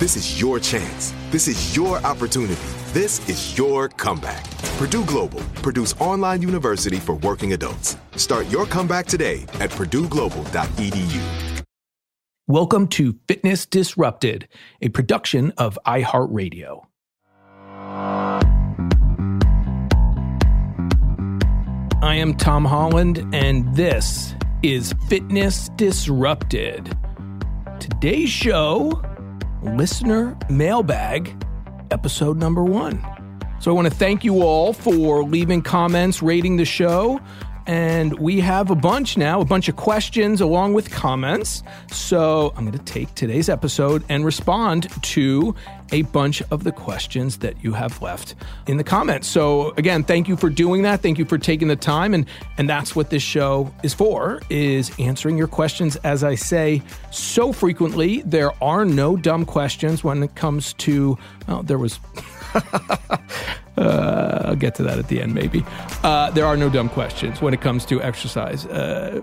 This is your chance. This is your opportunity this is your comeback. Purdue Global, Purdue's online university for working adults. Start your comeback today at purdueglobal.edu. Welcome to Fitness Disrupted, a production of iHeartRadio. I am Tom Holland, and this is Fitness Disrupted. Today's show, listener mailbag episode number one. So I want to thank you all for leaving comments, rating the show. And we have a bunch now, a bunch of questions along with comments. So I'm going to take today's episode and respond to a bunch of the questions that you have left in the comments. So again, thank you for doing that. Thank you for taking the time and and that's what this show is for is answering your questions as I say so frequently there are no dumb questions when it comes to well, there was Uh, I'll get to that at the end, maybe. Uh, there are no dumb questions when it comes to exercise. Uh,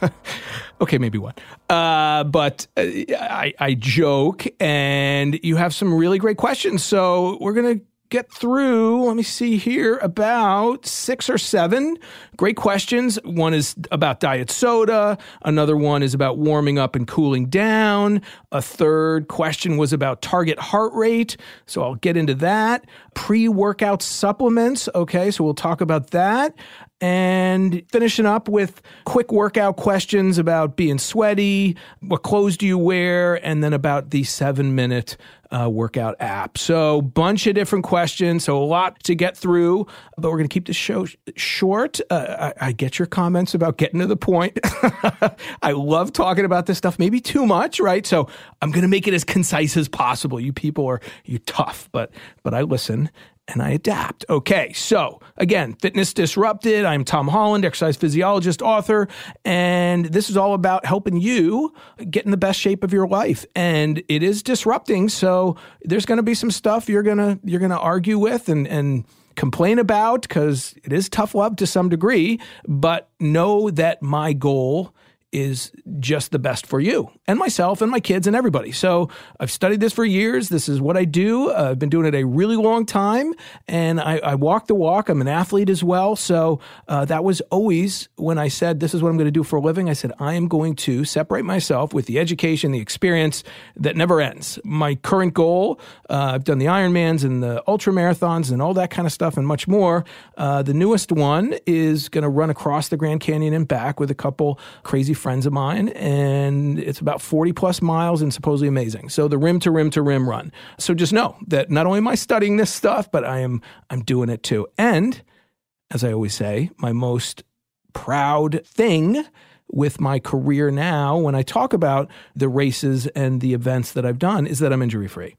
okay, maybe one. Uh, but uh, I, I joke, and you have some really great questions. So we're going to get through, let me see here, about six or seven great questions. One is about diet soda, another one is about warming up and cooling down. A third question was about target heart rate. So I'll get into that. Pre workout supplements. Okay, so we'll talk about that and finishing up with quick workout questions about being sweaty, what clothes do you wear, and then about the seven minute uh, workout app. So, bunch of different questions. So, a lot to get through, but we're going to keep the show short. Uh, I, I, get your comments about getting to the point. I love talking about this stuff, maybe too much, right? So, I'm going to make it as concise as possible. You people are you tough, but but I listen and I adapt. Okay, so again, Fitness Disrupted. I'm Tom Holland, exercise physiologist, author, and this is all about helping you get in the best shape of your life. And it is disrupting, so there's going to be some stuff you're gonna you're gonna argue with and and complain about because it is tough love to some degree. But know that my goal is just the best for you and myself and my kids and everybody. So I've studied this for years. This is what I do. Uh, I've been doing it a really long time and I, I walk the walk. I'm an athlete as well. So uh, that was always when I said, This is what I'm going to do for a living. I said, I am going to separate myself with the education, the experience that never ends. My current goal, uh, I've done the Ironmans and the ultra marathons and all that kind of stuff and much more. Uh, the newest one is going to run across the Grand Canyon and back with a couple crazy friends of mine, and it's about 40 plus miles and supposedly amazing. So the rim to rim to rim run. So just know that not only am I studying this stuff, but I am I'm doing it too. And as I always say, my most proud thing with my career now when I talk about the races and the events that I've done is that I'm injury free.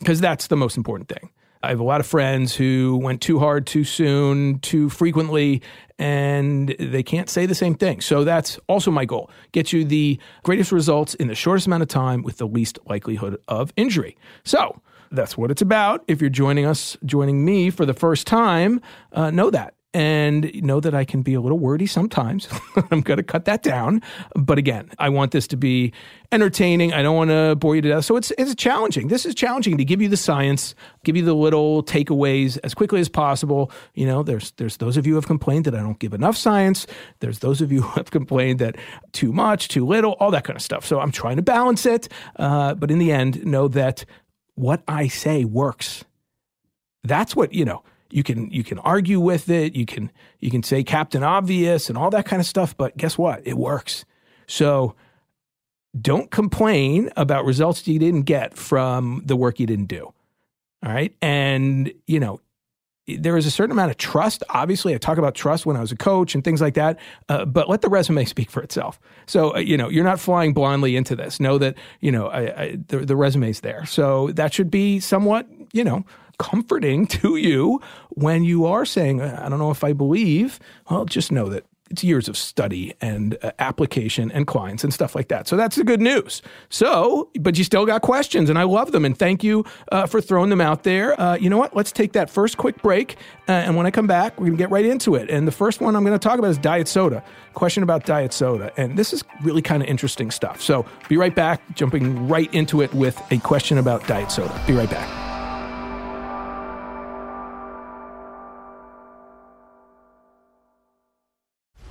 Because that's the most important thing. I have a lot of friends who went too hard too soon, too frequently, and they can't say the same thing. So that's also my goal get you the greatest results in the shortest amount of time with the least likelihood of injury. So that's what it's about. If you're joining us, joining me for the first time, uh, know that and know that I can be a little wordy sometimes. I'm going to cut that down. But again, I want this to be entertaining. I don't want to bore you to death. So it's it's challenging. This is challenging to give you the science, give you the little takeaways as quickly as possible. You know, there's there's those of you who have complained that I don't give enough science. There's those of you who have complained that too much, too little, all that kind of stuff. So I'm trying to balance it. Uh, but in the end, know that what I say works. That's what you know you can you can argue with it you can you can say captain obvious and all that kind of stuff but guess what it works so don't complain about results you didn't get from the work you didn't do all right and you know there is a certain amount of trust. Obviously, I talk about trust when I was a coach and things like that, uh, but let the resume speak for itself. So, uh, you know, you're not flying blindly into this. Know that, you know, I, I, the, the resume's there. So that should be somewhat, you know, comforting to you when you are saying, I don't know if I believe. Well, just know that it's years of study and uh, application and clients and stuff like that. So that's the good news. So, but you still got questions, and I love them. And thank you uh, for throwing them out there. Uh, you know what? Let's take that first quick break. Uh, and when I come back, we're to get right into it. And the first one I'm to talk about is diet soda. Question about diet soda. And this is really kind of interesting stuff. So be right back, jumping right into it with a question about diet soda. Be right back.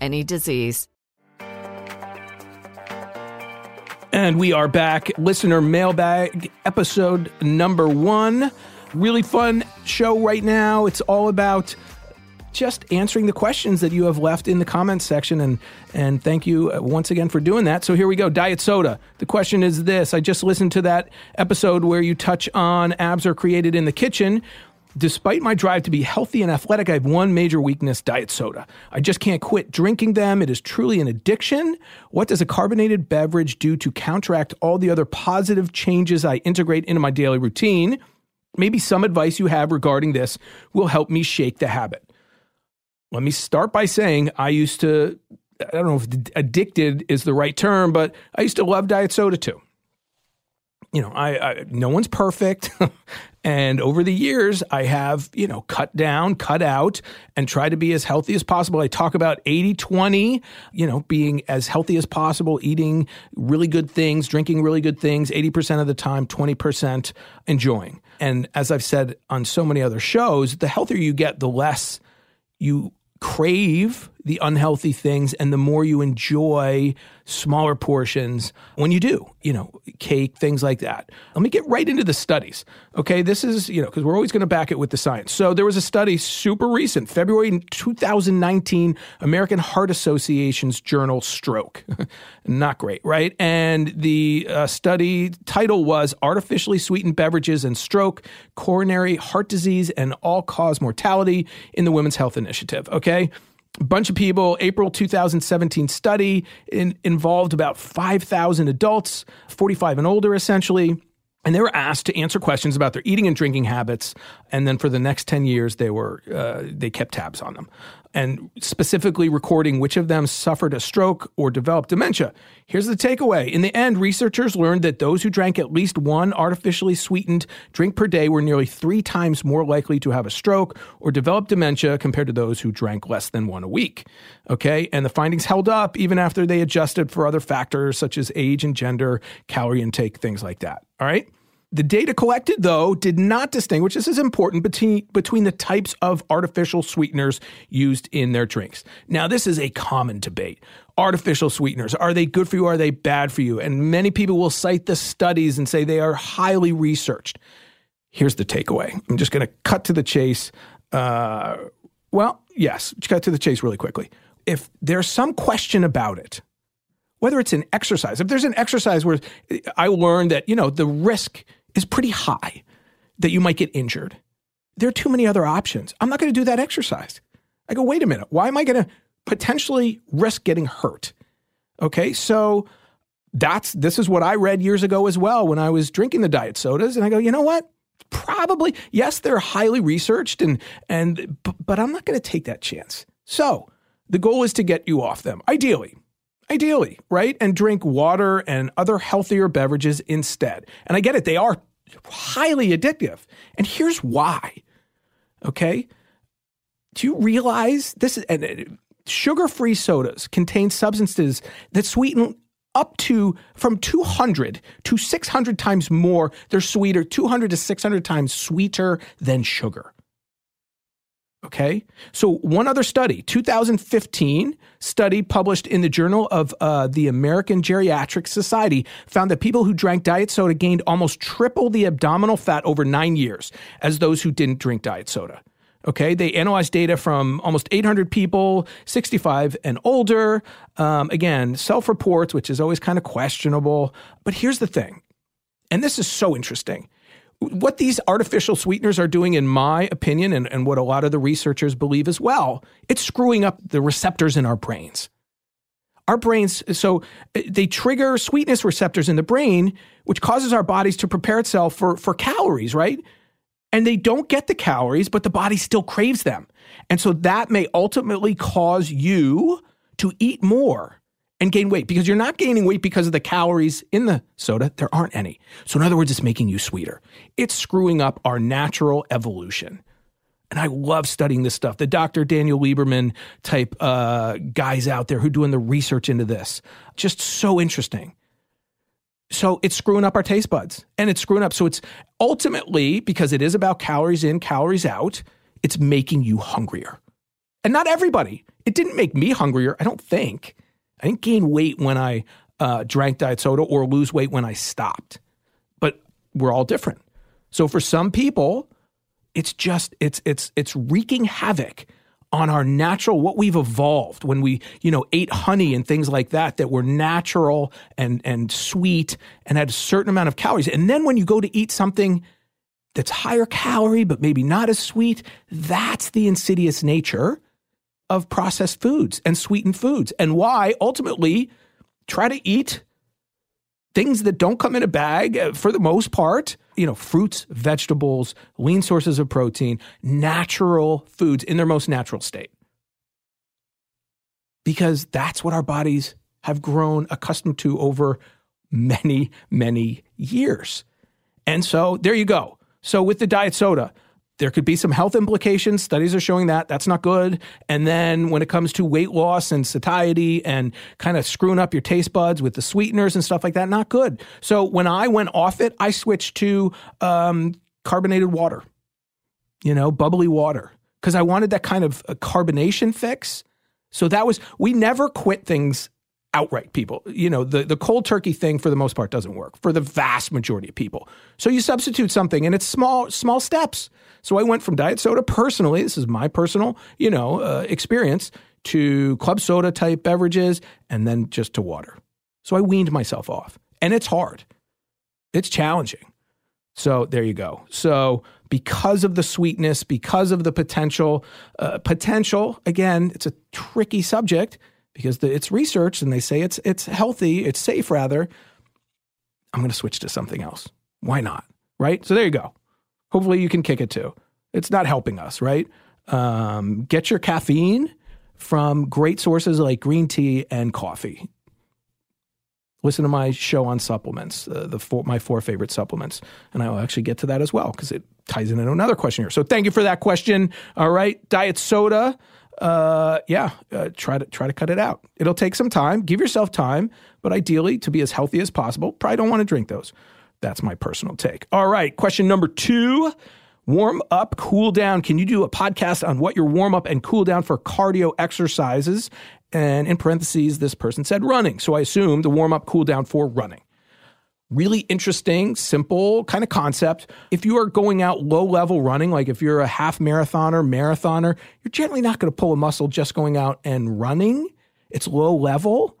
any disease. And we are back. Listener mailbag episode number one. Really fun show right now. It's all about just answering the questions that you have left in the comments section. And, and thank you uh, once again for doing that. So here we go Diet Soda. The question is this I just listened to that episode where you touch on abs are created in the kitchen. Despite my drive to be healthy and athletic, I have one major weakness diet soda. I just can't quit drinking them. It is truly an addiction. What does a carbonated beverage do to counteract all the other positive changes I integrate into my daily routine? Maybe some advice you have regarding this will help me shake the habit. Let me start by saying I used to, I don't know if addicted is the right term, but I used to love diet soda too you know, I, I, no one's perfect. and over the years, I have, you know, cut down, cut out, and try to be as healthy as possible. I talk about 80 20, you know, being as healthy as possible, eating really good things, drinking really good things, 80% of the time, 20% enjoying. And as I've said on so many other shows, the healthier you get, the less you crave the unhealthy things and the more you enjoy smaller portions when you do, you know, cake, things like that. Let me get right into the studies. Okay, this is, you know, because we're always going to back it with the science. So there was a study super recent, February 2019, American Heart Association's journal Stroke. Not great, right? And the uh, study title was Artificially Sweetened Beverages and Stroke, Coronary Heart Disease, and All Cause Mortality in the Women's Health Initiative. Okay a bunch of people april 2017 study in, involved about 5000 adults 45 and older essentially. And they were asked to answer questions about their eating and drinking habits. And then for the next 10 years they were uh, they kept tabs on them and specifically recording which of them suffered a stroke or developed dementia. Here's the takeaway. In the end, researchers learned that those who drank at least one artificially sweetened drink per day were nearly three times more likely to have a stroke or develop dementia compared to those who drank less than one a week. Okay. And the findings held up even after they adjusted for other factors such as age and gender, calorie intake, things like that. All right. The data collected, though, did not distinguish, this is important, between, between the types of artificial sweeteners used in their drinks. Now, this is a common debate. Artificial sweeteners, are they good for you? Are they bad for you? And many people will cite the studies and say they are highly researched. Here's the takeaway. I'm just going to cut to the chase. Uh, well, yes, cut to the chase really quickly. If there's some question about it, whether it's an exercise, if there's an exercise where I learned that, you know, the risk is pretty high that you might get injured. There are too many other options. I'm not going to do that exercise. I go, wait a minute. Why am I going to potentially risk getting hurt? Okay, so that's this is what I read years ago as well when I was drinking the diet sodas, and I go, you know what? Probably yes, they're highly researched, and and but I'm not going to take that chance. So the goal is to get you off them, ideally. Ideally, right? And drink water and other healthier beverages instead. And I get it, they are highly addictive. And here's why. Okay? Do you realize this is and uh, sugar-free sodas contain substances that sweeten up to from 200 to 600 times more. They're sweeter, 200 to 600 times sweeter than sugar. Okay. So, one other study, 2015 study published in the Journal of uh, the American Geriatric Society, found that people who drank diet soda gained almost triple the abdominal fat over nine years as those who didn't drink diet soda. Okay. They analyzed data from almost 800 people, 65 and older. Um, again, self reports, which is always kind of questionable. But here's the thing, and this is so interesting what these artificial sweeteners are doing, in my opinion, and, and what a lot of the researchers believe as well, it's screwing up the receptors in our brains. Our brains, so uh, they trigger sweetness receptors in the brain, which causes our bodies to prepare itself for, for calories, right? And they don't get the calories, but the body still craves them. And so that may ultimately cause you to eat more and gain weight because you're not gaining weight because of the calories in the soda. There aren't any. So, in other words, it's making you sweeter. It's screwing up our natural evolution. And I love studying this stuff. The Dr. Daniel Lieberman type uh, guys out there who are doing the research into this. Just so interesting. So it's screwing up our taste buds and it's screwing up. So it's ultimately, because it is about calories in, calories out, it's making you hungrier. And not everybody. It didn't make me hungrier, I don't think. I didn't gain weight when I uh, drank diet soda or lose weight when I stopped. But we're all different. So for some people, it's just it's it's it's wreaking havoc on our natural what we've evolved when we you know ate honey and things like that that were natural and and sweet and had a certain amount of calories and then when you go to eat something that's higher calorie, but maybe not as sweet. That's the insidious nature of processed foods and sweetened foods, and why ultimately try to eat things that don't come in a bag uh, for the most part. You know, fruits, vegetables, lean sources of protein, natural foods in their most natural state. Because that's what our bodies have grown accustomed to over many, many years. And so there you go. So with the diet soda, there could be some health implications. Studies are showing that that's not good. And then when it comes to weight loss and satiety and kind of screwing up your taste buds with the sweeteners and stuff like that, not good. So when I went off it, I switched to um, carbonated water, you know, bubbly water, because I wanted that kind of carbonation fix. So that was, we never quit things outright people. You know, the, the cold turkey thing for the most part doesn't work for the vast majority of people. So you substitute something and it's small, small steps. So I went from diet soda personally, this is my personal, you know, uh, experience to club soda type beverages and then just to water. So I weaned myself off and it's hard. It's challenging. So there you go. So because of the sweetness, because of the potential, uh, potential, again, it's a tricky subject because the, it's research and they say it's it's healthy, it's safe rather. I'm going to switch to something else. Why not? Right? So there you go. Hopefully you can kick it too. It's not helping us, right? Um, get your caffeine from great sources like green tea and coffee. Listen to my show on supplements, uh, the four, my four favorite supplements, and I will actually get to that as well because it ties into another question here. So thank you for that question. All right, diet soda uh, yeah, uh, try to try to cut it out. It'll take some time. Give yourself time, but ideally to be as healthy as possible. Probably don't want to drink those. That's my personal take. All right, question number two. Warm up, cool down. Can you do a podcast on what your warm up and cool down for cardio exercises? And in parentheses, this person said running. So I assume the warm up, cool down for running really interesting, simple kind of concept. If you are going out low level running, like if you're a half marathoner, marathoner, you're generally not going to pull a muscle just going out and running. It's low level.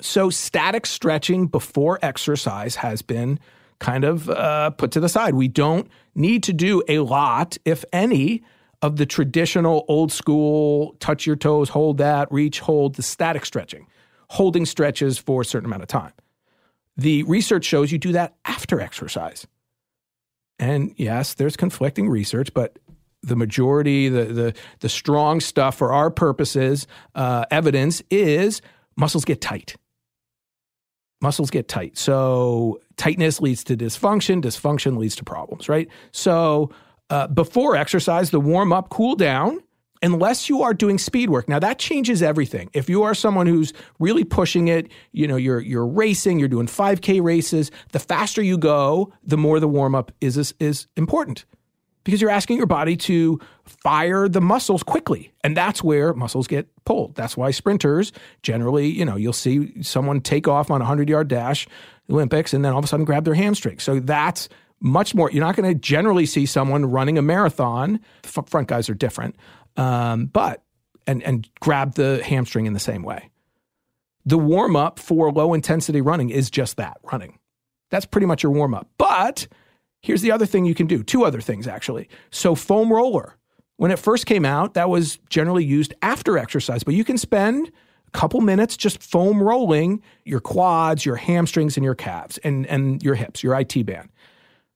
So static stretching before exercise has been kind of uh, put to the side. We don't need to do a lot, if any, of the traditional old school touch your toes, hold that, reach, hold, the static stretching, holding stretches for a certain amount of time. The research shows you do that after exercise. And yes, there's conflicting research, but the majority, the the the strong stuff for our purposes, uh, evidence is muscles get tight. Muscles get tight. So tightness leads to dysfunction. Dysfunction leads to problems, right? So uh, before exercise, the warm up, cool down unless you are doing speed work. Now that changes everything. If you are someone who's really pushing it you know you're you're racing you're doing 5k races the faster you go the more the warm up is, is is important because you're asking your body to fire the muscles quickly. And that's where muscles get pulled. That's why sprinters generally you know you'll see someone take off on a 100 yard dash olympics and then all of a sudden grab their hamstring so that's much more you're not going to generally see someone running a marathon. Front guys are different um, but and and grab the hamstring in the same way. The warm up for low intensity running is just that running. That's pretty much your warm up. But here's the other thing you can do two other things actually. So, foam roller. When it first came out, that was generally used after exercise, but you can spend a couple minutes just foam rolling your quads, your hamstrings, and your calves, and, and your hips, your IT band.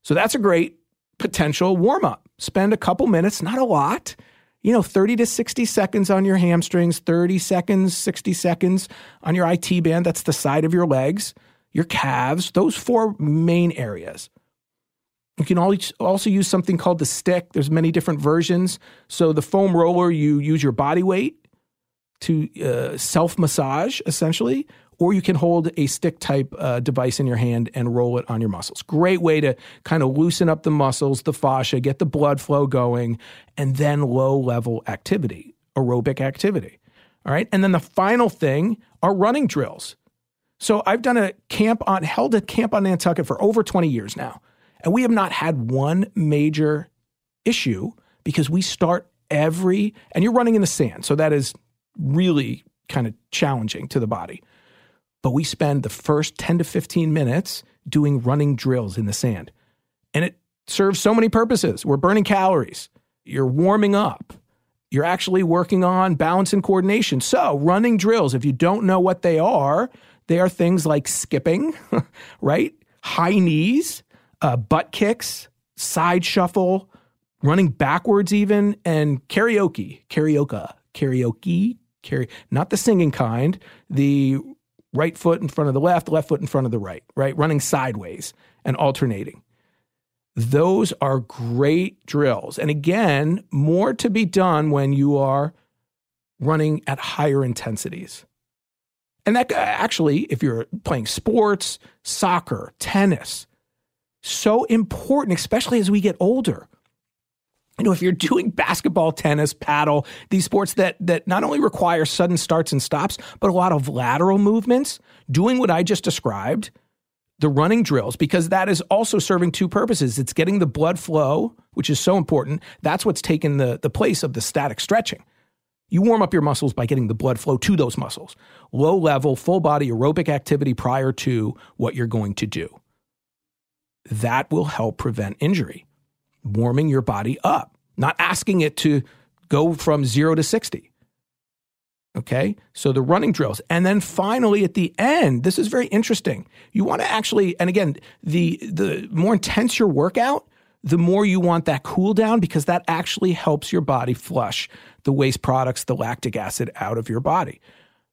So, that's a great potential warm up. Spend a couple minutes, not a lot you know, 30 to 60 seconds on your hamstrings, 30 seconds, 60 seconds on your IT band. That's the side of your legs, your calves, those four main areas. You can also use something called the stick. There's many different versions. So the foam roller, you use your body weight to uh, self massage essentially, or you can hold a stick type uh, device in your hand and roll it on your muscles. Great way to kind of loosen up the muscles, the fascia, get the blood flow going, and then low level activity, aerobic activity. All right. And then the final thing are running drills. So I've done a camp on, held a camp on Nantucket for over 20 years now. And we have not had one major issue because we start every, and you're running in the sand. So that is really kind of challenging to the body but we spend the first 10 to 15 minutes doing running drills in the sand. And it serves so many purposes. We're burning calories, you're warming up, you're actually working on balance and coordination. So, running drills, if you don't know what they are, they are things like skipping, right? High knees, uh, butt kicks, side shuffle, running backwards, even, and karaoke, karaoke, karaoke, karaoke, not the singing kind, the right foot in front of the left, left foot in front of the right, right? Running sideways and alternating. Those are great drills. And again, more to be done when you are running at higher intensities. And that actually, if you're playing sports, soccer, tennis, so important, especially as we get older. You know, if you're doing basketball, tennis, paddle, these sports that that not only require sudden starts and stops, but a lot of lateral movements, doing what I just described, the running drills, because that is also serving two purposes. It's getting the blood flow, which is so important. That's what's taken the, the place of the static stretching. You warm up your muscles by getting the blood flow to those muscles. Low level, full body aerobic activity prior to what you're going to do. That will help prevent injury warming your body up, not asking it to go from zero to 60. Okay, so the running drills. And then finally at the end, this is very interesting. You want to actually, and again, the the more intense your workout, the more you want that cool down because that actually helps your body flush the waste products, the lactic acid out of your body.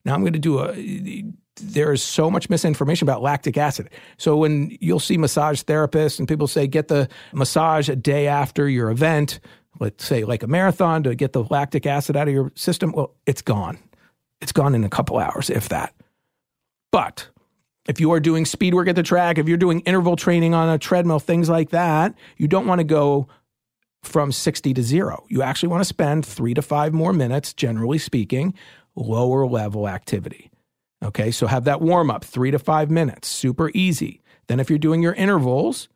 Now I'm going to do a there is so much misinformation about lactic acid. So when you'll see massage therapists and people say get the massage a day after your event, let's say like a marathon to get the lactic acid out of your system, well, it's gone. It's gone in a couple hours, if that. But if you are doing speed work at the track, if you're doing interval training on a treadmill, things like that, you don't want to go from 60 to zero. You actually want to spend three to five more minutes, generally speaking, lower level activity. Okay, so have that warm up, three to five minutes, super easy. Then, if you're doing your intervals,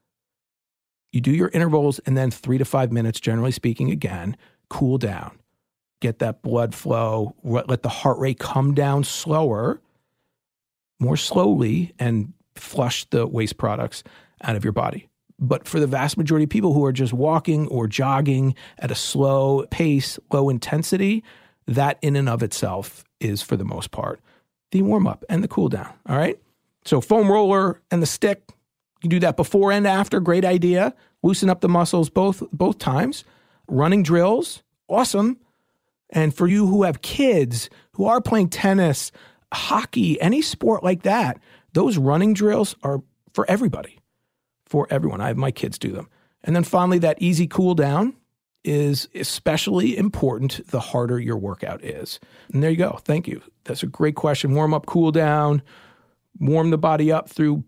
you do your intervals and then three to five minutes, generally speaking, again, cool down, get that blood flow, let the heart rate come down slower, more slowly, and flush the waste products out of your body. But for the vast majority of people who are just walking or jogging at a slow pace, low intensity, that in and of itself is for the most part the warm up and the cool down. All right. So, foam roller and the stick, you do that before and after. Great idea. Loosen up the muscles both both times. Running drills, awesome. And for you who have kids who are playing tennis, hockey, any sport like that, those running drills are for everybody, for everyone. I have my kids do them. And then finally, that easy cool down is especially important the harder your workout is. And there you go. Thank you. That's a great question. Warm up, cool down, warm the body up through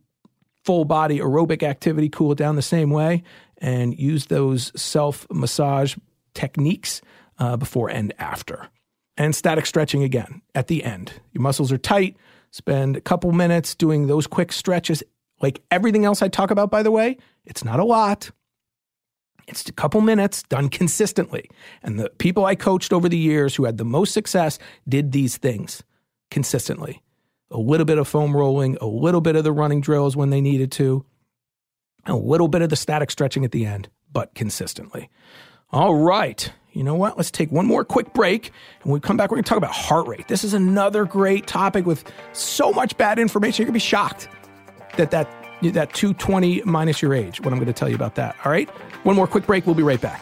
full body aerobic activity, cool it down the same way, and use those self massage techniques uh, before and after. And static stretching again at the end. Your muscles are tight. Spend a couple minutes doing those quick stretches. Like everything else I talk about, by the way, it's not a lot. It's a couple minutes done consistently. And the people I coached over the years who had the most success did these things consistently. A little bit of foam rolling, a little bit of the running drills when they needed to, a little bit of the static stretching at the end, but consistently. All right. You know what? Let's take one more quick break. And when we come back, we're going to talk about heart rate. This is another great topic with so much bad information. You're going to be shocked that that that 220 minus your age, what I'm going to tell you about that. All right? One more quick break. We'll be right back.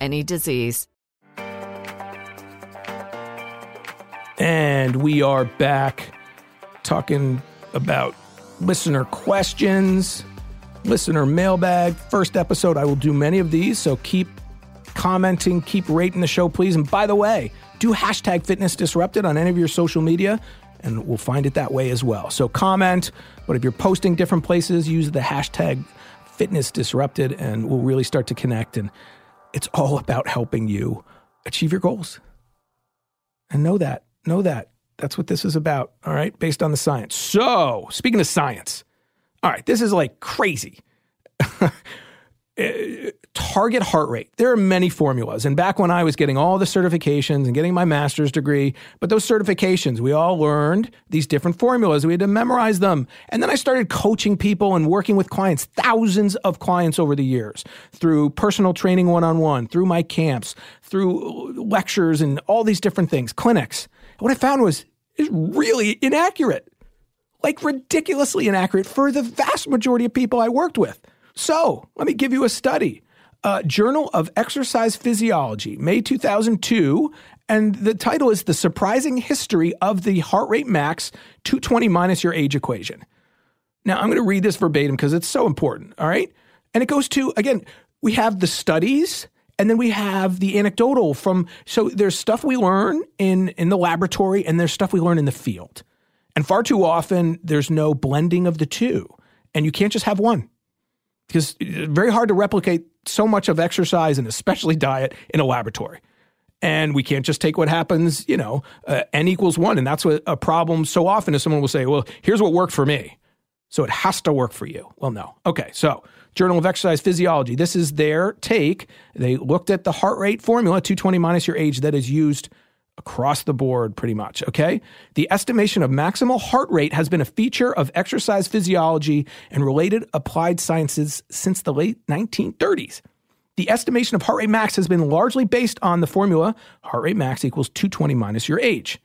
any disease. And we are back talking about listener questions, listener mailbag. First episode, I will do many of these, so keep commenting, keep rating the show, please. And by the way, do hashtag fitness disrupted on any of your social media, and we'll find it that way as well. So comment, but if you're posting different places, use the hashtag fitness disrupted, and we'll really start to connect. And it's all about helping you achieve your goals. And know that. Know that. That's what this is about. All right. Based on the science. So, speaking of science, all right, this is like crazy. Uh, target heart rate. There are many formulas. And back when I was getting all the certifications and getting my master's degree, but those certifications, we all learned these different formulas. We had to memorize them. And then I started coaching people and working with clients, thousands of clients over the years, through personal training one on one, through my camps, through lectures and all these different things, clinics. what I found was is really inaccurate. Like ridiculously inaccurate for the vast majority of people I worked with. So, let me give you a study uh, Journal of Exercise Physiology, May 2002. And the title is The Surprising History of the Heart Rate Max 220 minus your age equation. Now, I'm going to read this verbatim because it's so important. All right. And it goes to, again, we have the studies and then we have the anecdotal from, so there's stuff we learn in, in the laboratory and there's stuff we learn in the field. And far too often, there's no blending of the two. And you can't just have one because it's very hard to replicate so much of exercise and especially diet in a laboratory. And we can't just take what happens, you know, uh, n equals one. And that's what a problem so often is someone will say, well, here's what worked for me. So it has to work for you. Well, no. Okay. So Journal of Exercise Physiology, this is their take. They looked at the heart rate formula, 220 minus your age, that is used across the board pretty much, okay? The estimation of maximal heart rate has been a feature of exercise physiology and related applied sciences since the late 1930s. The estimation of heart rate max has been largely based on the formula heart rate max equals 220 minus your age.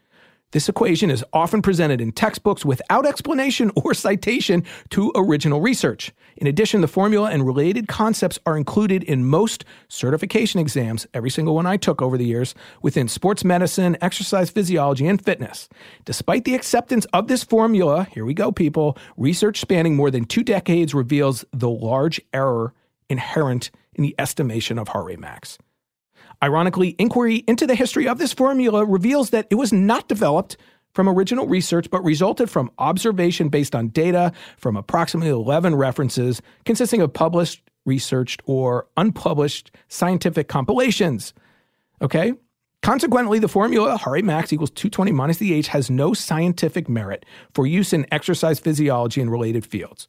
This equation is often presented in textbooks without explanation or citation to original research. In addition, the formula and related concepts are included in most certification exams, every single one I took over the years, within sports medicine, exercise physiology, and fitness. Despite the acceptance of this formula, here we go, people, research spanning more than two decades reveals the large error inherent in the estimation of heart rate max. Ironically, inquiry into the history of this formula reveals that it was not developed from original research, but resulted from observation based on data from approximately 11 references consisting of published, researched, or unpublished scientific compilations. Okay? Consequently, the formula rate max equals 220 minus the age has no scientific merit for use in exercise physiology and related fields.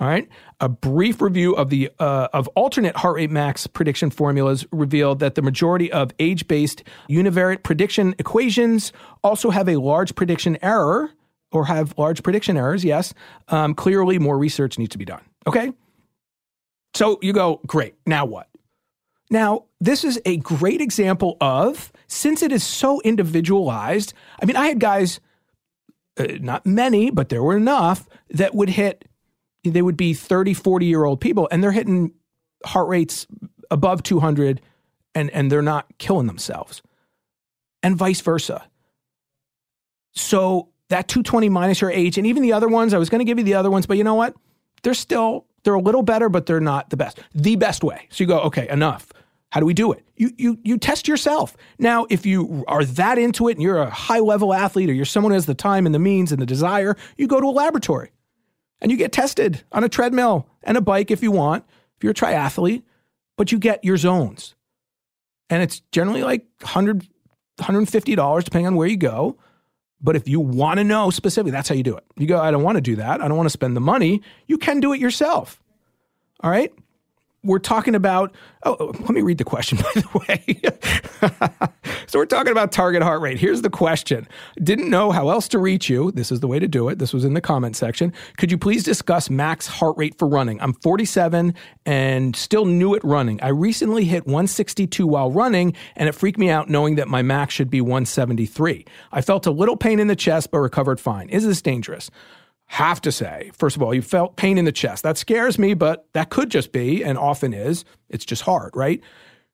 All right. A brief review of the uh, of alternate heart rate max prediction formulas revealed that the majority of age-based univariate prediction equations also have a large prediction error or have large prediction errors. Yes. Um, clearly, more research needs to be done. Okay. So you go, great. Now what? Now, this is a great example of, since it is so individualized, I mean, I had guys, uh, not many, but there were enough that would hit, they would be 30, 40 year old people, and they're hitting heart rates above 200 and, and they're not killing themselves, and vice versa. So that 220 minus your age, and even the other ones, I was going to give you the other ones, but you know what? They're still, they're a little better, but they're not the best. The best way. So you go, okay, enough how do we do it? You, you, you test yourself. Now, if you are that into it and you're a high level athlete or you're someone who has the time and the means and the desire, you go to a laboratory and you get tested on a treadmill and a bike if you want, if you're a triathlete, but you get your zones. And it's generally like 100 $150 depending on where you go. But if you want to know specifically, that's how you do it. You go, I don't want to do that. I don't want to spend the money. You can do it yourself. All right we're talking about oh, oh let me read the question by the way. So we're talking about target heart rate. Here's the question. Didn't know how else to reach you. This is the way to do it. This was in the comment section. Could you please discuss max heart rate for running? I'm 47 and still new at running. I recently hit 162 while running and it freaked me out knowing that my max should be 173 i felt a little pain in the chest but recovered fine. Is this dangerous have to say, first of all, you felt pain in the chest. That scares me, but that could just be, and often is, it's just hard, right?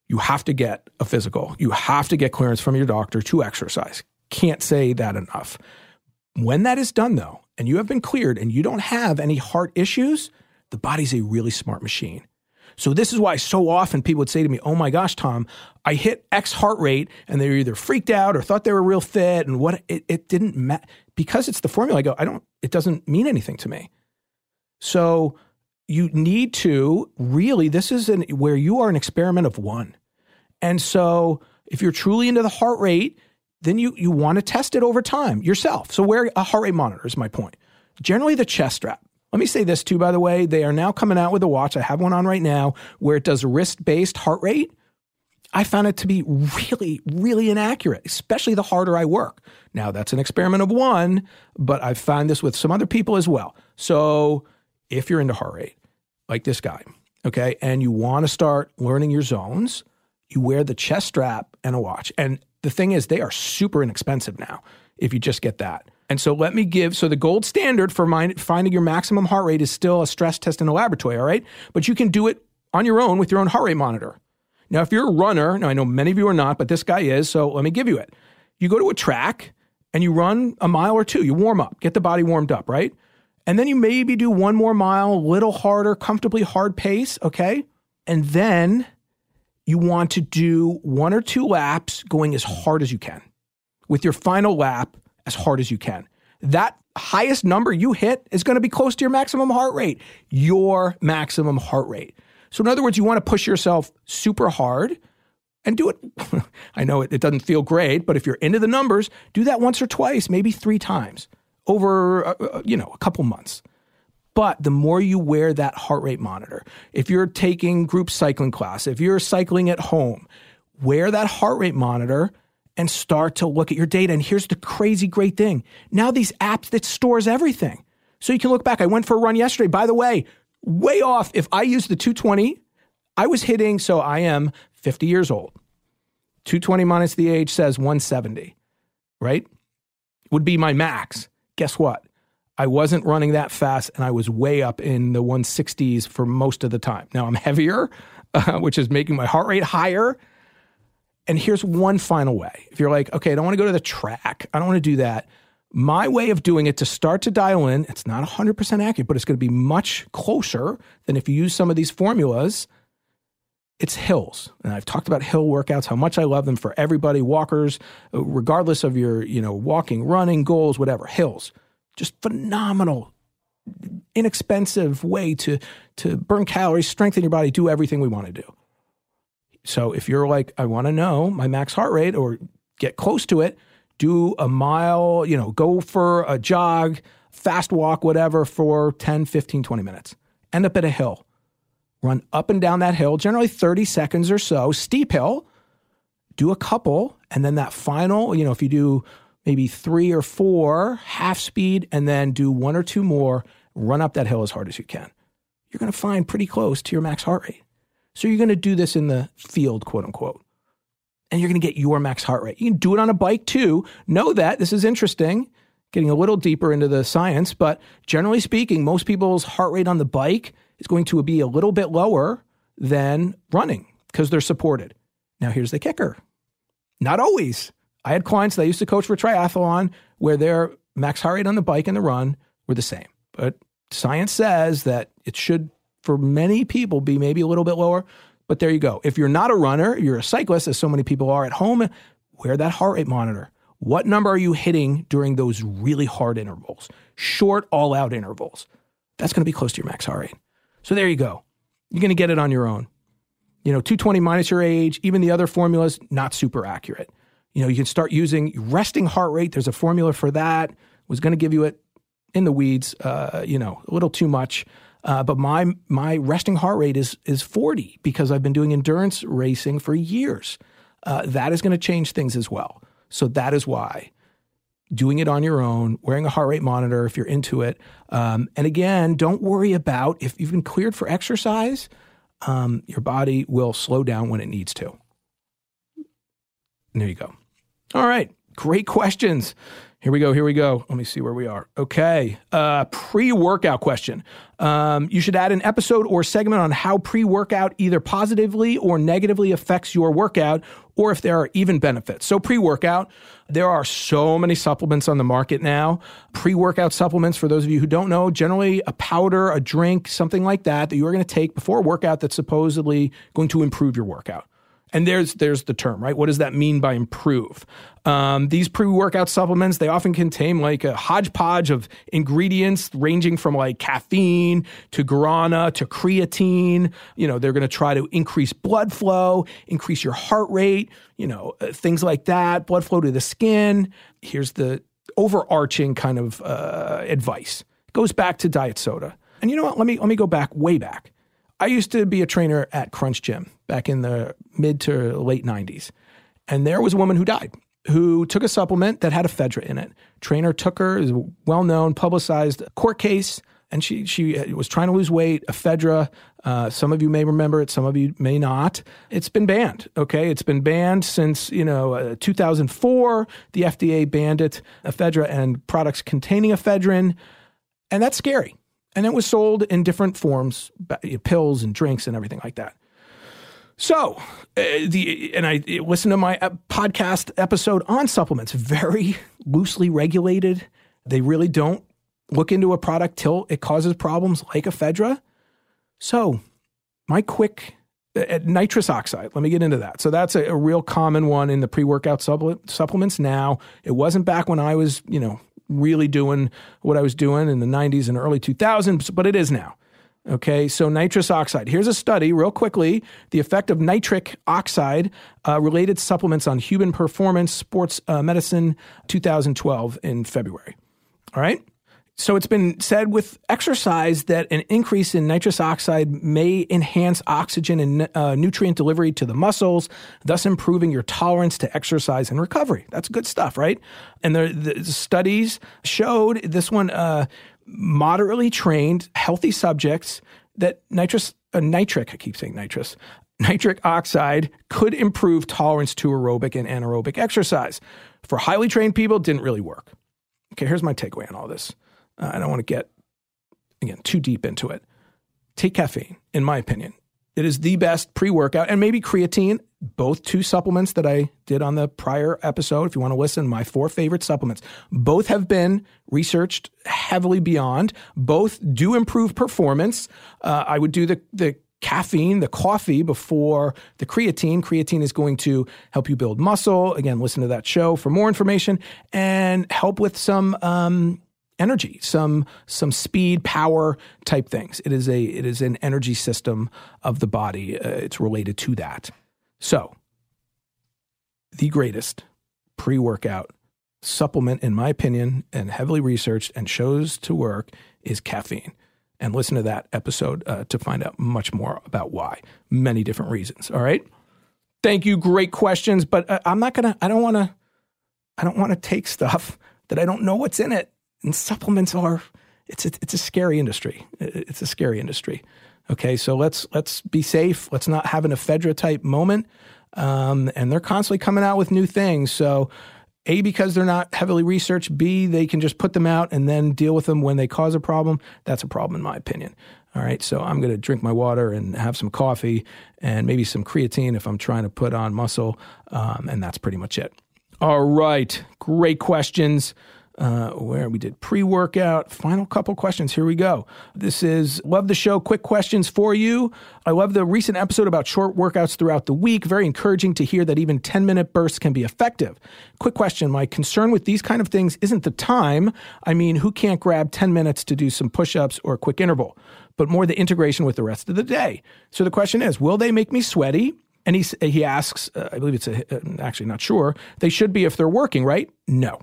You have to get a physical. You have to get clearance from your doctor to exercise. Can't say that enough. When that is done, though, and you have been cleared and you don't have any heart issues, the body's a really smart machine. So this is why so often people would say to me, "Oh my gosh, Tom, I hit X heart rate," and they were either freaked out or thought they were real fit, and what it, it didn't matter because it's the formula. I go, I don't it doesn't mean anything to me. So you need to really, this is an, where you are an experiment of one. And so if you're truly into the heart rate, then you, you want to test it over time yourself. So wear a heart rate monitor is my point. Generally the chest strap. Let me say this too, by the way. They are now coming out with a watch. I have one on right now where it does wrist based heart rate. I found it to be really, really inaccurate, especially the harder I work. Now, that's an experiment of one, but I've found this with some other people as well. So, if you're into heart rate, like this guy, okay, and you want to start learning your zones, you wear the chest strap and a watch. And the thing is, they are super inexpensive now if you just get that. And so let me give so the gold standard for finding your maximum heart rate is still a stress test in a laboratory, all right? But you can do it on your own with your own heart rate monitor. Now, if you're a runner, now I know many of you are not, but this guy is, so let me give you it. You go to a track and you run a mile or two, you warm up, get the body warmed up, right? And then you maybe do one more mile, a little harder, comfortably hard pace, okay? And then you want to do one or two laps going as hard as you can with your final lap as hard as you can. That highest number you hit is going to be close to your maximum heart rate, your maximum heart rate. So, in other words, you want to push yourself super hard and do it. I know it, it, doesn't feel great, but if you're into the numbers, do that once or twice, maybe three times over, uh, uh, you know, a couple months. But the more you wear that heart rate monitor, if you're taking group cycling class, if you're cycling at home, wear that heart rate monitor and start to look at your data. And here's the crazy great thing. Now these apps that stores everything. So you can look back. I went for a run yesterday. By the way, way off. If I use the 220, I was hitting, so I am 50 years old. 220 minus the age says 170, right? Would be my max. Guess what? I wasn't running that fast and I was way up in the 160s for most of the time. Now I'm heavier, uh, which is making my heart rate higher. And here's one final way. If you're like, okay, I don't want to go to the track, I don't want to do that. My way of doing it to start to dial in, it's not 100% accurate, but it's going to be much closer than if you use some of these formulas. It's hills. And I've talked about hill workouts, how much I love them for everybody, walkers, uh, regardless of your, you know, walking, running, goals, whatever. Hills. Just phenomenal, inexpensive way to to burn calories, strengthen your body, do everything we want to do. So if you're like, I want to know my max heart rate or get close to it, do a mile, you know, go for a jog, fast walk, whatever, for 10, 15, 20 minutes. end up at a hill. Run up and down that hill, generally 30 seconds or so, steep hill. Do a couple, and then that final, you know, if you do maybe three or four half speed, and then do one or two more, run up that hill as hard as you can. You're going to find pretty close to your max heart rate. So you're going to do this in the field, quote unquote, and you're going to get your max heart rate. You can do it on a bike too. Know that this is interesting, getting a little deeper into the science, but generally speaking, most people's heart rate on the bike is going to be a little bit lower than running because they're supported. Now, here's the kicker not always. I had clients that I used to coach for triathlon where their max heart rate on the bike and the run were the same. But science says that it should, for many people, be maybe a little bit lower. But there you go. If you're not a runner, you're a cyclist, as so many people are at home, wear that heart rate monitor. What number are you hitting during those really hard intervals? Short, all out intervals. That's going to be close to your max heart rate. So there you go. You're going to get it on your own. You know, 220 minus your age, even the other formulas, not super accurate. You know, you can start using resting heart rate. There's a formula for that. Was going to give you it in the weeds, uh, you know, a little too much. Uh, but my my resting heart rate is is 40 because I've been doing endurance racing for years. Uh, that is going to change things as well. So that is why doing it on your own, wearing a heart rate monitor if you're into it. Um, and again, don't worry about if you've been cleared for exercise, um, your body will slow down when it needs to. And there you go. All right. Great questions. Here we go. Here we go. Let me see where we are. Okay. Uh, pre workout question. Um, you should add an episode or segment on how pre workout either positively or negatively affects your workout or if there are even benefits. So, pre workout, there are so many supplements on the market now. Pre workout supplements, for those of you who don't know, generally a powder, a drink, something like that, that you are going to take before a workout that's supposedly going to improve your workout. And there's there's the term, right? What does that mean by improve? Um, these pre-workout supplements they often contain like a hodgepodge of ingredients ranging from like caffeine to guarana to creatine. You know, they're going to try to increase blood flow, increase your heart rate. You know, uh, things like that. Blood flow to the skin. Here's the overarching kind of uh, advice. It goes back to diet soda. And you know what? Let me let me go back way back. I used to be a trainer at Crunch Gym back in the mid to late 90s. And there was a woman who died who took a supplement that had ephedra in it. Trainer took her, is well known, publicized court case, and she, she was trying to lose weight. Ephedra, uh, some of you may remember it, some of you may not. It's been banned, okay? It's been banned since, you know, uh, 2004. The FDA banned it, ephedra and products containing ephedrine. And that's scary and it was sold in different forms, pills and drinks and everything like that. So, uh, the and I listened to my uh, podcast episode on supplements. Very loosely regulated. They really don't look into a product till it causes problems like ephedra. So, my quick uh, nitrous oxide. Let me get into that. So that's a, a real common one in the pre-workout supplements now. It wasn't back when I was, you know, really doing what I was doing in the 90s and early 2000s, but it is now. Okay, so nitrous oxide. Here's a study, real quickly the effect of nitric oxide uh, related supplements on human performance, sports uh, medicine, 2012 in February. All right. So it's been said with exercise that an increase in nitrous oxide may enhance oxygen and uh, nutrient delivery to the muscles, thus improving your tolerance to exercise and recovery. That's good stuff, right? And the, the studies showed this one uh, moderately trained, healthy subjects that nitrous, uh, nitric, I keep saying nitrous, nitric oxide could improve tolerance to aerobic and anaerobic exercise. For highly trained people, didn't really work. Okay, here's my takeaway on all this. Uh, I don't want to get, again, too deep into it. Take caffeine, in my opinion. It is the best pre workout, and maybe creatine, both two supplements that I did on the prior episode. If you want to listen, my four favorite supplements. Both have been researched heavily beyond. Both do improve performance. Uh, I would do the, the caffeine, the coffee before the creatine. Creatine is going to help you build muscle. Again, listen to that show for more information and help with some um, energy, some some speed, power type things. It is a it is an energy system of the body. Uh, it's related to that. So, the greatest pre-workout supplement, in my opinion, and heavily researched and shows to work is caffeine. and listen to that episode uh, to find out much more about why. Many different reasons. All right. Thank you. Great questions. But uh, I'm not going to, I don't want to, I don't want to take stuff that I don't know what's in it. And supplements are, it's a, it's a scary industry. It's a scary industry. Okay. So let's, let's be safe. Let's not have an ephedra type moment. Um, and they're constantly coming out with new things. So, a, because they're not heavily researched. B, they can just put them out and then deal with them when they cause a problem. That's a problem, in my opinion. All right, so I'm going to drink my water and have some coffee and maybe some creatine if I'm trying to put on muscle. Um, and that's pretty much it. All right, great questions uh, where we did pre workout. Final couple questions. Here we go. This is Love the Show. Quick questions for you. I love the recent episode about short workouts throughout the week. Very encouraging to hear that even 10 minute bursts can be effective. Quick question My concern with these kind of things isn't the time. I mean, who can't grab 10 minutes to do some push ups or a quick interval? But more the integration with the rest of the day. So the question is Will they make me sweaty? And he, he asks, uh, I believe it's a, uh, actually not sure, they should be if they're working, right? No.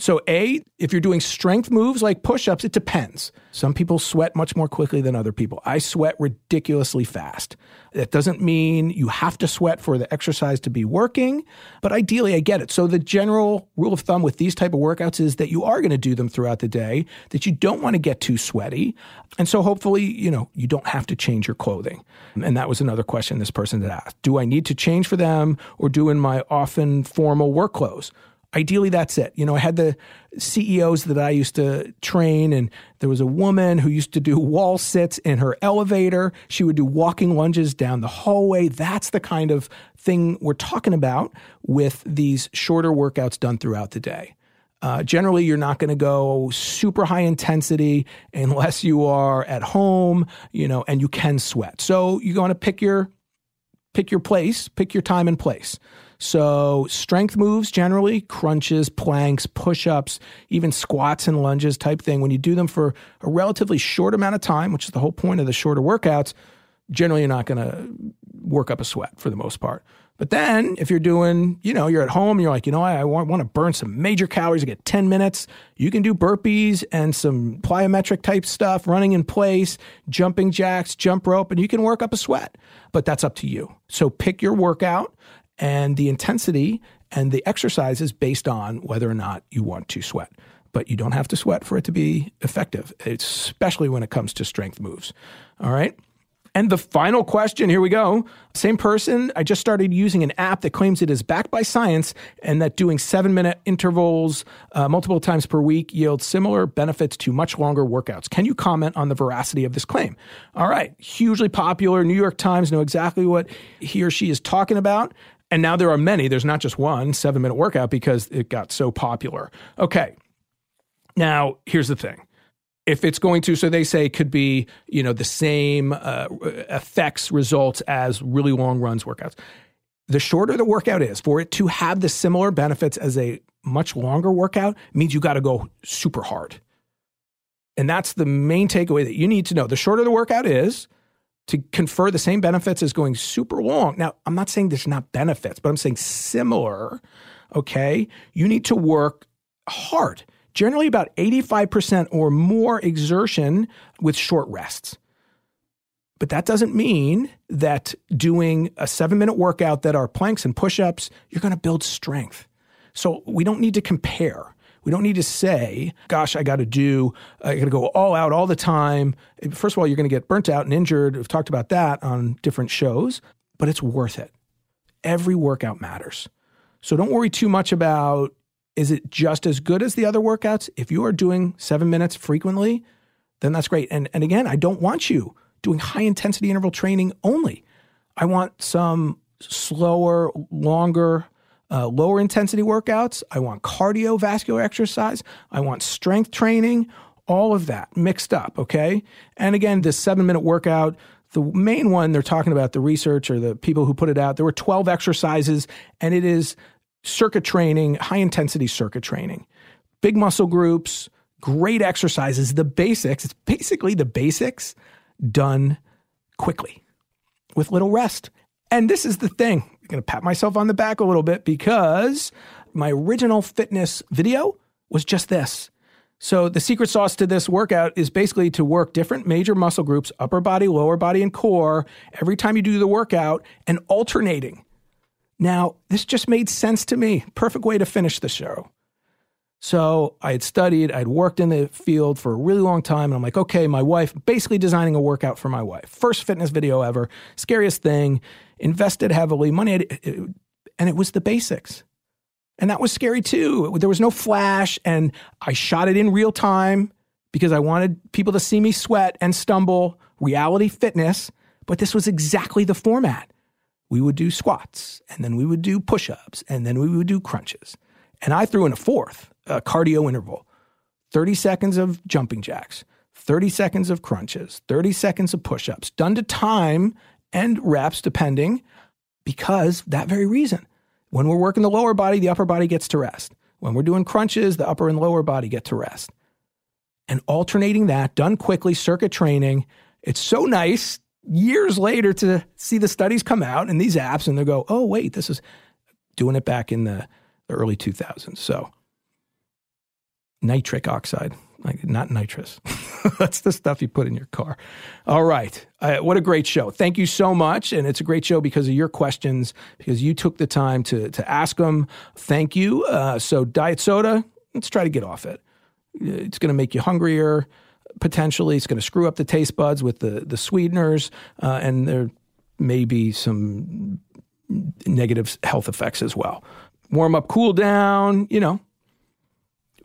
So, A, if you're doing strength moves like push ups, it depends. Some people sweat much more quickly than other people. I sweat ridiculously fast. That doesn't mean you have to sweat for the exercise to be working, but ideally I get it. So the general rule of thumb with these type of workouts is that you are going to do them throughout the day, that you don't want to get too sweaty. And so hopefully, you know, you don't have to change your clothing. And that was another question this person had asked. Do I need to change for them or do in my often formal work clothes? Ideally that's it you know i had the ceos that i used to train and there was a woman who used to do wall sits in her elevator she would do walking lunges down the hallway that's the kind of thing we're talking about with these shorter workouts done throughout the day uh, generally, you're not going to go super high intensity unless you are at home, you know, and you can sweat. So you're going to pick your pick your place, pick your time and place. So, strength moves generally, crunches, planks, push ups, even squats and lunges type thing. When you do them for a relatively short amount of time, which is the whole point of the shorter workouts, generally you're not going to work up a sweat for the most part. But then if you're doing, you know, you're at home you're like, you know, I, I want, want to burn some major calories, I get 10 minutes, you can do burpees and some plyometric type stuff, running in place, jumping jacks, jump rope, and you can work up a sweat. But that's up to you. So pick your workout and the intensity and the exercise is based on whether or not you want to sweat. But you don't have to sweat for it to be effective, especially when it comes to strength moves. All right. And the final question here we go. Same person. I just started using an app that claims it is backed by science and that doing seven minute intervals uh, multiple times per week yields similar benefits to much longer workouts. Can you comment on the veracity of this claim? All right. Hugely popular. New York Times know exactly what he or she is talking about. And now there are many, there's not just one seven minute workout because it got so popular. Okay. Now, here's the thing. If it's going to, so they say could be, you know, the same uh, effects, results as really long runs workouts. The shorter the workout is, for it to have the similar benefits as a much longer workout means you got to go super hard. And that's the main takeaway that you need to know. The shorter the workout is, to confer the same benefits as going super long. Now, I'm not saying there's not benefits, but I'm saying similar. Okay. You need to work hard, generally about 85% or more exertion with short rests. But that doesn't mean that doing a seven minute workout that are planks and push ups, you're going to build strength. So we don't need to compare. We don't need to say, gosh, I got to do, I got to go all out all the time. First of all, you're going to get burnt out and injured. We've talked about that on different shows, but it's worth it. Every workout matters. So don't worry too much about is it just as good as the other workouts? If you are doing seven minutes frequently, then that's great. And, and again, I don't want you doing high intensity interval training only. I want some slower, longer, uh, lower intensity workouts. I want cardiovascular exercise. I want strength training, all of that mixed up. Okay. And again, this seven minute workout, the main one they're talking about, the research or the people who put it out, there were 12 exercises, and it is circuit training, high intensity circuit training, big muscle groups, great exercises, the basics. It's basically the basics done quickly with little rest. And this is the thing I'm going to pat myself on the back a little bit because my original fitness video was just this So, the secret sauce to this workout is basically to work different major muscle groups, upper body, lower body, and core, every time you do the workout and alternating. Now, this just made sense to me. Perfect way to finish the show. So I had studied, I'd worked in the field for a really long time, and I'm like, okay, my wife, basically designing a workout for my wife. First fitness video ever, scariest thing, invested heavily, money, and it was the basics. And that was scary too. There was no flash, and I shot it in real time because I wanted people to see me sweat and stumble, reality fitness. But this was exactly the format. We would do squats, and then we would do push ups, and then we would do crunches. And I threw in a fourth a cardio interval 30 seconds of jumping jacks, 30 seconds of crunches, 30 seconds of push ups, done to time and reps, depending, because that very reason. When we're working the lower body, the upper body gets to rest. When we're doing crunches, the upper and lower body get to rest. And alternating that, done quickly, circuit training. It's so nice years later to see the studies come out and these apps and they go, oh, wait, this is doing it back in the, the early 2000s. So nitric oxide, like not nitrous. That's the stuff you put in your car. All right. Uh, what a great show. Thank you so much. And it's a great show because of your questions, because you took the time to, to ask them. Thank you. Uh, so, diet soda, let's try to get off it. It's going to make you hungrier. Potentially, it's going to screw up the taste buds with the, the sweeteners. Uh, and there may be some negative health effects as well. Warm up, cool down, you know,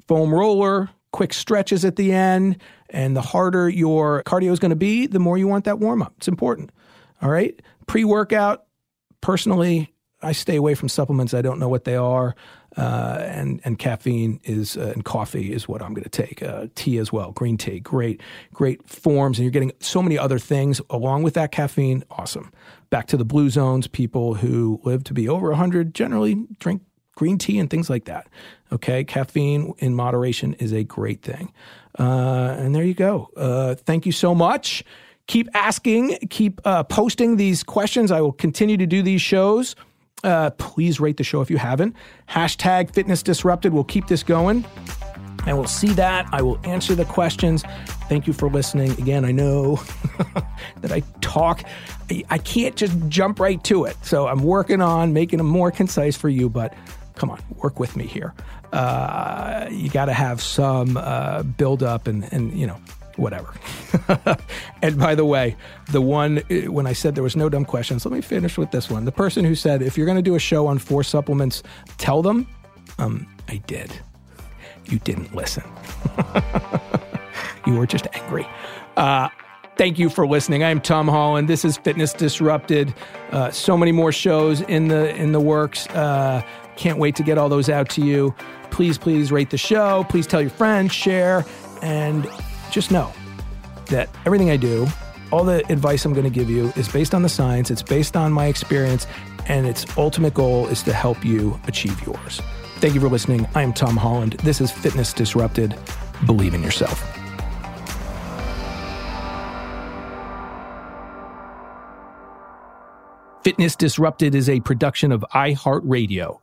foam roller, quick stretches at the end. And the harder your cardio is going to be, the more you want that warm up. It's important. All right. Pre workout, personally, I stay away from supplements. I don't know what they are. Uh, and and caffeine is uh, and coffee is what I'm going to take. Uh, tea as well, green tea, great, great forms, and you're getting so many other things along with that caffeine. Awesome. Back to the blue zones, people who live to be over 100 generally drink green tea and things like that. Okay, caffeine in moderation is a great thing. Uh, and there you go. Uh, thank you so much. Keep asking, keep uh, posting these questions. I will continue to do these shows. Uh, please rate the show if you haven't. Hashtag fitness disrupted. We'll keep this going. And we'll see that. I will answer the questions. Thank you for listening. Again, I know that I talk, I can't just jump right to it. So I'm working on making them more concise for you, but come on, work with me here. Uh, you got to have some uh, build up and, and, you know, whatever. and by the way, the one, uh, when I said there was no dumb questions, let me finish with this one. The person who said, if you're going to do a show on four supplements, tell them, um, I did. You didn't listen. you were just angry. Uh, Thank you for listening. I am Tom Holland. This is Fitness Disrupted. Uh, so many more shows in the in the works. Uh, can't wait to get all those out to you. Please, please rate the show. Please tell your friends, share, and just know that everything I do, all the advice I'm going to give you is based on the science, it's based on my experience, and its ultimate goal is to help you achieve yours. Thank you for listening. I am Tom Holland. This is Fitness Disrupted. Believe in yourself. Fitness Disrupted is a production of iHeartRadio.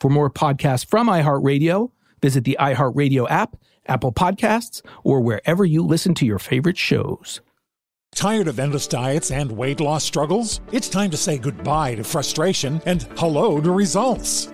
For more podcasts from iHeartRadio, visit the iHeartRadio app, Apple Podcasts, or wherever you listen to your favorite shows. Tired of endless diets and weight loss struggles? It's time to say goodbye to frustration and hello to results.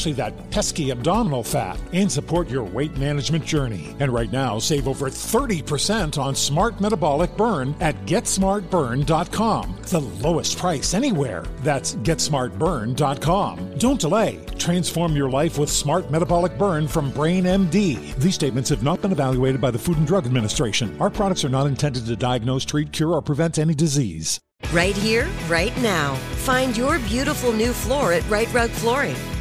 especially that pesky abdominal fat, and support your weight management journey. And right now, save over 30% on Smart Metabolic Burn at GetSmartBurn.com. The lowest price anywhere. That's GetSmartBurn.com. Don't delay. Transform your life with Smart Metabolic Burn from Brain MD. These statements have not been evaluated by the Food and Drug Administration. Our products are not intended to diagnose, treat, cure, or prevent any disease. Right here, right now. Find your beautiful new floor at Rite Rug Flooring.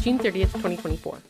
June 30th, 2024.